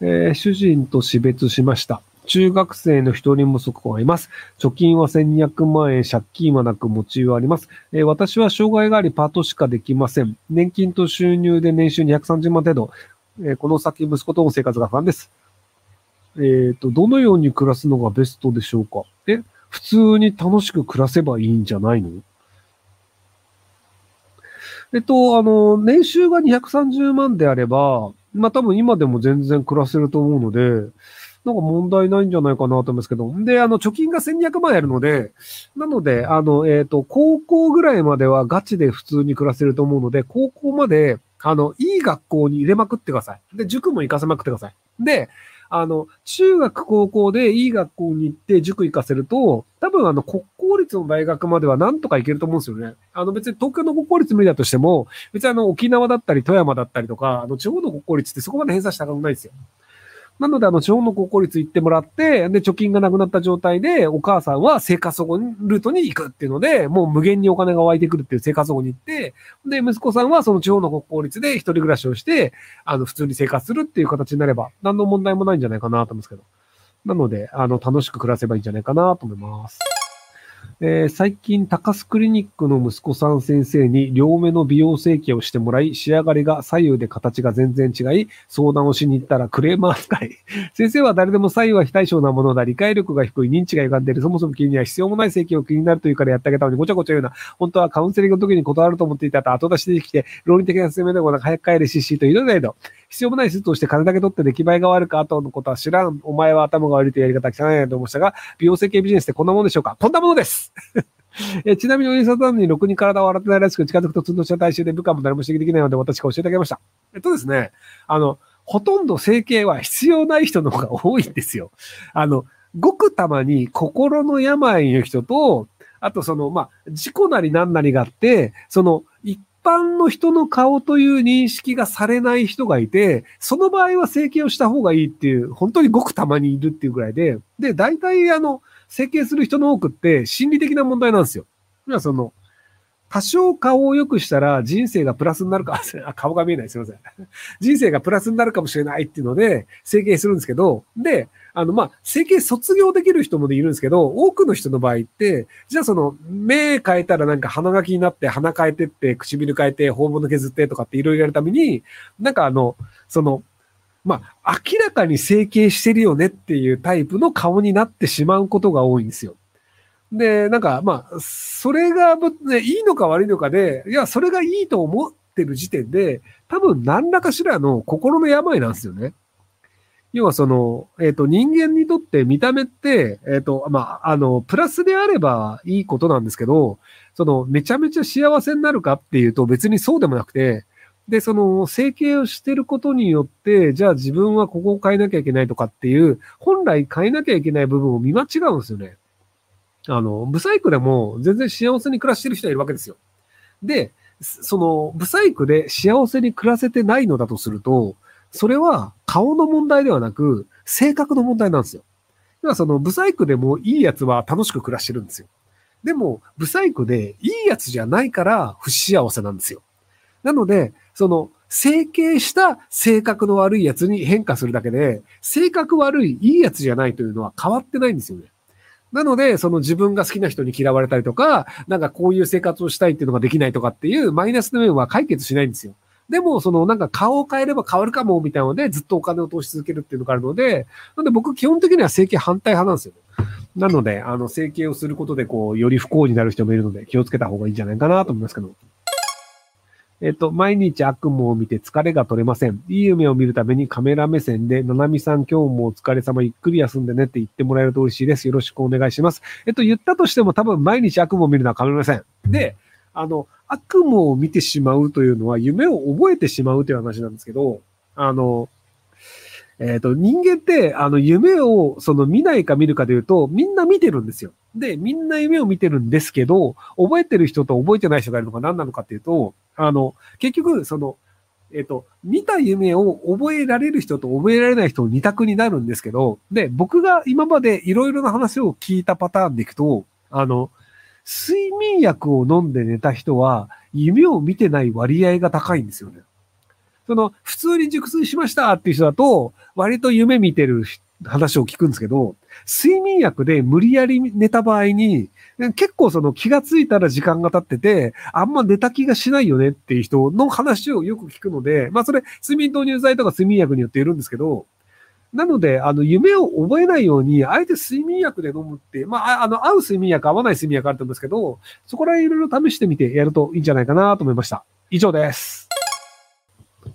えー主人と死別しました。中学生の一人息子がいます。貯金は1200万円、借金はなく持ちはあります。えー私は障害がありパートしかできません。年金と収入で年収230万程度。えーこの先息子との生活が不安です。えっ、と、どのように暮らすのがベストでしょうか？え、普通に楽しく暮らせばいいんじゃないの？えっと、あの、年収が230万であれば、まあ多分今でも全然暮らせると思うので、なんか問題ないんじゃないかなと思いますけど。で、あの、貯金が1200万あるので、なので、あの、えっ、と、高校ぐらいまではガチで普通に暮らせると思うので、高校まで、あの、いい学校に入れまくってください。で、塾も行かせまくってください。で、あの、中学、高校でいい学校に行って塾行かせると、多分あの、国公立の大学まではなんとか行けると思うんですよね。あの、別に東京の国公立無理だとしても、別にあの、沖縄だったり富山だったりとか、あの、地方の国公立ってそこまで偏差値高くないですよ。なので、あの、地方の国公立行ってもらって、で、貯金がなくなった状態で、お母さんは生活保護ルートに行くっていうので、もう無限にお金が湧いてくるっていう生活保護に行って、で、息子さんはその地方の国公立で一人暮らしをして、あの、普通に生活するっていう形になれば、何の問題もないんじゃないかなと思うんですけど。なので、あの、楽しく暮らせばいいんじゃないかなと思います。えー最近、高須クリニックの息子さん先生に両目の美容整形をしてもらい、仕上がりが左右で形が全然違い、相談をしに行ったらクレーマー扱い。先生は誰でも左右は非対称なものだ、理解力が低い、認知が歪んでいる、そもそも気には必要もない整形を気になるというからやってあげたのにごちゃごちゃ言うな。本当はカウンセリングの時に断ると思っていたと後出しできて、論理的な説明でもなく早く帰れしっしと言うのだけど、必要もないスーツをして金だけ取って出来栄えが悪か後のことは知らん。お前は頭が悪いというやり方汚いなと思いましたが、美容整形ビジネスってこんなものでしょうか？こんなものです えちなみにお兄さんのにろくに体を洗ってないらしく近づくとツンとした体臭で部下も誰も指摘できないので私が教えてあげました。えっとですね、あの、ほとんど整形は必要ない人の方が多いんですよ。あの、ごくたまに心の病の人と、あとその、まあ、事故なりなんなりがあって、その、一般の人の顔という認識がされない人がいて、その場合は整形をした方がいいっていう、本当にごくたまにいるっていうぐらいで、で、大体あの、整形する人の多くって心理的な問題なんですよ。その、多少顔を良くしたら人生がプラスになるか、あ顔が見えない、すいません。人生がプラスになるかもしれないっていうので、整形するんですけど、で、あの、まあ、整形卒業できる人もいるんですけど、多くの人の場合って、じゃあその、目変えたらなんか鼻書きになって、鼻変えてって、唇変えて、頬物削ってとかっていろいろやるために、なんかあの、その、まあ、明らかに整形してるよねっていうタイプの顔になってしまうことが多いんですよ。で、なんか、まあ、それが、ね、いいのか悪いのかで、いや、それがいいと思ってる時点で、多分何らかしらの心の病なんですよね。要はその、えっ、と、人間にとって見た目って、えっ、と、まあ、あの、プラスであればいいことなんですけど、その、めちゃめちゃ幸せになるかっていうと別にそうでもなくて、で、その、整形をしてることによって、じゃあ自分はここを変えなきゃいけないとかっていう、本来変えなきゃいけない部分を見間違うんですよね。あの、ブサイクでも全然幸せに暮らしてる人がいるわけですよ。で、その、ブサイクで幸せに暮らせてないのだとすると、それは顔の問題ではなく、性格の問題なんですよ。だからその、ブサイクでもいいやつは楽しく暮らしてるんですよ。でも、ブサイクでいいやつじゃないから不幸せなんですよ。なので、その、整形した性格の悪いやつに変化するだけで、性格悪いいいやつじゃないというのは変わってないんですよね。なので、その自分が好きな人に嫌われたりとか、なんかこういう生活をしたいっていうのができないとかっていうマイナスの面は解決しないんですよ。でも、そのなんか顔を変えれば変わるかもみたいなので、ずっとお金を投資続けるっていうのがあるので、なんで僕基本的には整形反対派なんですよ。なので、あの、整形をすることで、こう、より不幸になる人もいるので、気をつけた方がいいんじゃないかなと思いますけど。えっと、毎日悪夢を見て疲れが取れません。いい夢を見るためにカメラ目線で、ななみさん今日もお疲れ様、ゆっくり休んでねって言ってもらえると嬉しいです。よろしくお願いします。えっと、言ったとしても多分毎日悪夢を見るのは構いません。で、あの、悪夢を見てしまうというのは夢を覚えてしまうという話なんですけど、あの、えっ、と、人間って、あの、夢を、その、見ないか見るかで言うと、みんな見てるんですよ。で、みんな夢を見てるんですけど、覚えてる人と覚えてない人がいるのが何なのかっていうと、あの、結局、その、えっ、と、見た夢を覚えられる人と覚えられない人の二択になるんですけど、で、僕が今までいろいろな話を聞いたパターンでいくと、あの、睡眠薬を飲んで寝た人は、夢を見てない割合が高いんですよね。その、普通に熟睡しましたっていう人だと、割と夢見てる話を聞くんですけど、睡眠薬で無理やり寝た場合に、結構その気がついたら時間が経ってて、あんま寝た気がしないよねっていう人の話をよく聞くので、まあそれ、睡眠導入剤とか睡眠薬によっているんですけど、なので、あの、夢を覚えないように、あえて睡眠薬で飲むって、まあ、あの、合う睡眠薬、合わない睡眠薬あると思うんですけど、そこら辺いろいろ試してみてやるといいんじゃないかなと思いました。以上です。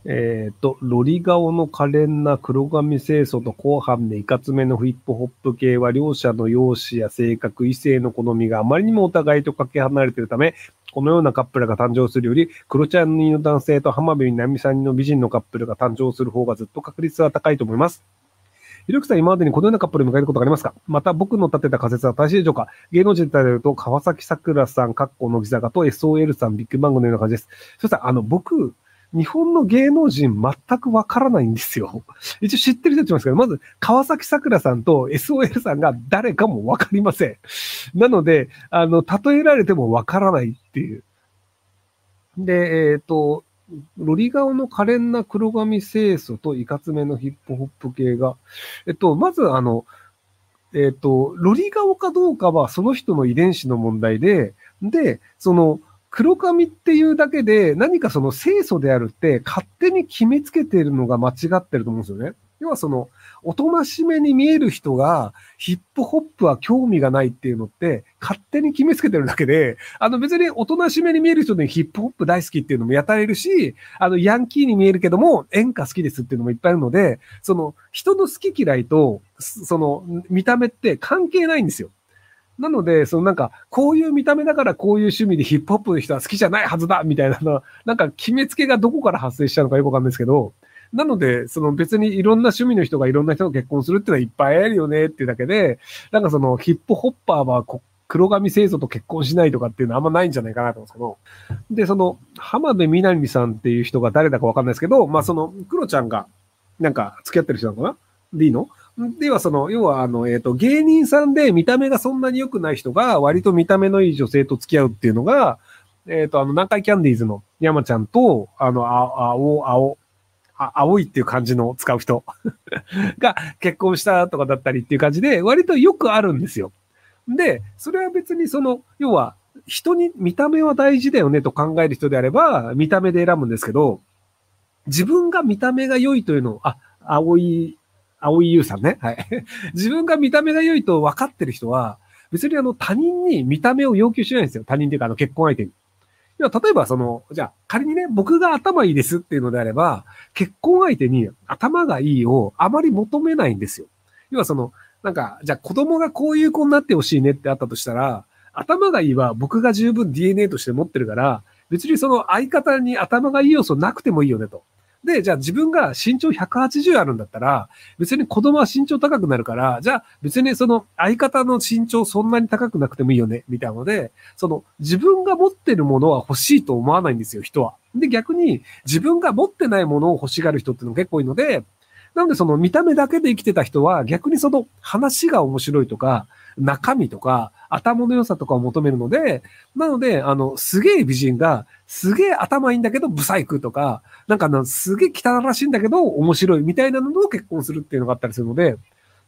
えっ、ー、と、ロリ顔の可憐な黒髪清楚と後半でいかつめのフィップホップ系は両者の容姿や性格、異性の好みがあまりにもお互いとかけ離れているため、このようなカップルが誕生するより、黒ちゃんの男性と浜辺美波さんの美人のカップルが誕生する方がずっと確率は高いと思います。ひろきさん今までにこのようなカップルを迎えることがありますか？また僕の立てた仮説は正しいでしょうか芸能人で言うと、川崎桜さん、カッコの木坂と SOL さん、ビッグバングのような感じです。そしたら、あの、僕、日本の芸能人全くわからないんですよ。一応知ってる人って言いますけど、まず、川崎桜さんと SOL さんが誰かもわかりません。なので、あの、例えられてもわからないっていう。で、えっ、ー、と、ロリ顔の可憐な黒髪清楚といかつめのヒップホップ系が、えっと、まずあの、えっと、ロリ顔かどうかはその人の遺伝子の問題で、で、その、黒髪っていうだけで何かその清楚であるって勝手に決めつけてるのが間違ってると思うんですよね。要はその、おとなしめに見える人が、ヒップホップは興味がないっていうのって、勝手に決めつけてるだけで、あの別におとなしめに見える人でヒップホップ大好きっていうのもやたれるし、あのヤンキーに見えるけども演歌好きですっていうのもいっぱいあるので、その人の好き嫌いと、その見た目って関係ないんですよ。なので、そのなんか、こういう見た目だからこういう趣味でヒップホップの人は好きじゃないはずだみたいなの、なんか決めつけがどこから発生したのかよくわかんないですけど、なので、その別にいろんな趣味の人がいろんな人と結婚するっていうのはいっぱいあるよねっていうだけで、なんかそのヒップホッパーは黒髪清楚と結婚しないとかっていうのはあんまないんじゃないかなと思うんですけど、で、その浜辺美波さんっていう人が誰だかわかんないですけど、まあその黒ちゃんがなんか付き合ってる人なのかな？でいいの？では、その、要は、あの、えっ、ー、と、芸人さんで見た目がそんなに良くない人が、割と見た目のいい女性と付き合うっていうのが、えっ、ー、と、あの、南海キャンディーズの山ちゃんと、あの、あ、青、青、あ青いっていう感じの使う人 が結婚したとかだったりっていう感じで、割とよくあるんですよ。で、それは別にその、要は、人に見た目は大事だよねと考える人であれば、見た目で選ぶんですけど、自分が見た目が良いというのを、あ、青い、青い優さんね。はい。自分が見た目が良いと分かってる人は、別にあの他人に見た目を要求しないんですよ。他人っていうかあの結婚相手に。例えばその、じゃあ、仮にね、僕が頭いいですっていうのであれば、結婚相手に頭がいいをあまり求めないんですよ。要はその、なんか、じゃあ子供がこういう子になってほしいねってあったとしたら、頭がいいは僕が十分 DNA として持ってるから、別にその相方に頭がいい要素なくてもいいよねと。で、じゃあ自分が身長180あるんだったら、別に子供は身長高くなるから、じゃあ別にその相方の身長そんなに高くなくてもいいよね、みたいなので、その自分が持ってるものは欲しいと思わないんですよ、人は。で、逆に自分が持ってないものを欲しがる人っていうのが結構多いので、なのでその見た目だけで生きてた人は逆にその話が面白いとか、中身とか、頭の良さとかを求めるので、なので、あの、すげえ美人が、すげえ頭いいんだけど、ブサイクとか、なんかな、すげえ汚らしいんだけど、面白いみたいなのを結婚するっていうのがあったりするので、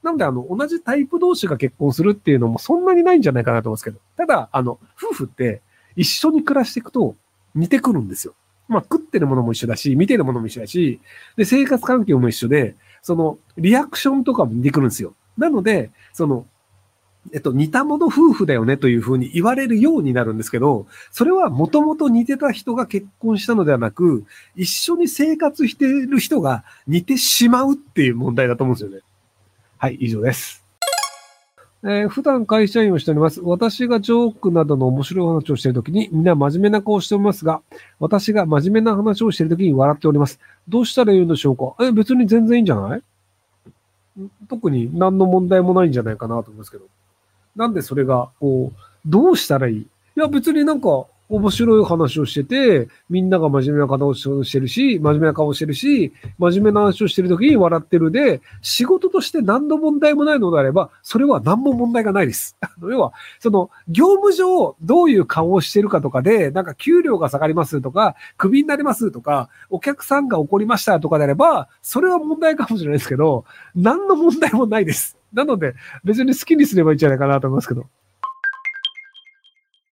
なので、あの、同じタイプ同士が結婚するっていうのもそんなにないんじゃないかなと思うんですけど、ただ、あの、夫婦って一緒に暮らしていくと似てくるんですよ。まあ、食ってるものも一緒だし、見てるものも一緒だし、で、生活環境も一緒で、その、リアクションとかも似てくるんですよ。なので、その、えっと、似た者夫婦だよねというふうに言われるようになるんですけど、それはもともと似てた人が結婚したのではなく、一緒に生活している人が似てしまうっていう問題だと思うんですよね。はい、以上です。えー、普段会社員をしております。私がジョークなどの面白い話をしているときに、みんな真面目な顔をしておりますが、私が真面目な話をしているときに笑っております。どうしたらいいんでしょうか？え、別に全然いいんじゃない？特に何の問題もないんじゃないかなと思いますけど。なんでそれが、こう、どうしたらいい？いや、別になんか、面白い話をしてて、みんなが真面目な顔をしてるし、真面目な顔をしてるし、真面目な話をしてる時に笑ってるで、仕事として何の問題もないのであれば、それは何も問題がないです。要は、その、業務上どういう顔をしてるかとかで、なんか給料が下がりますとか、クビになりますとか、お客さんが怒りましたとかであれば、それは問題かもしれないですけど、何の問題もないです。なので、別に好きにすればいいんじゃないかなと思いますけど。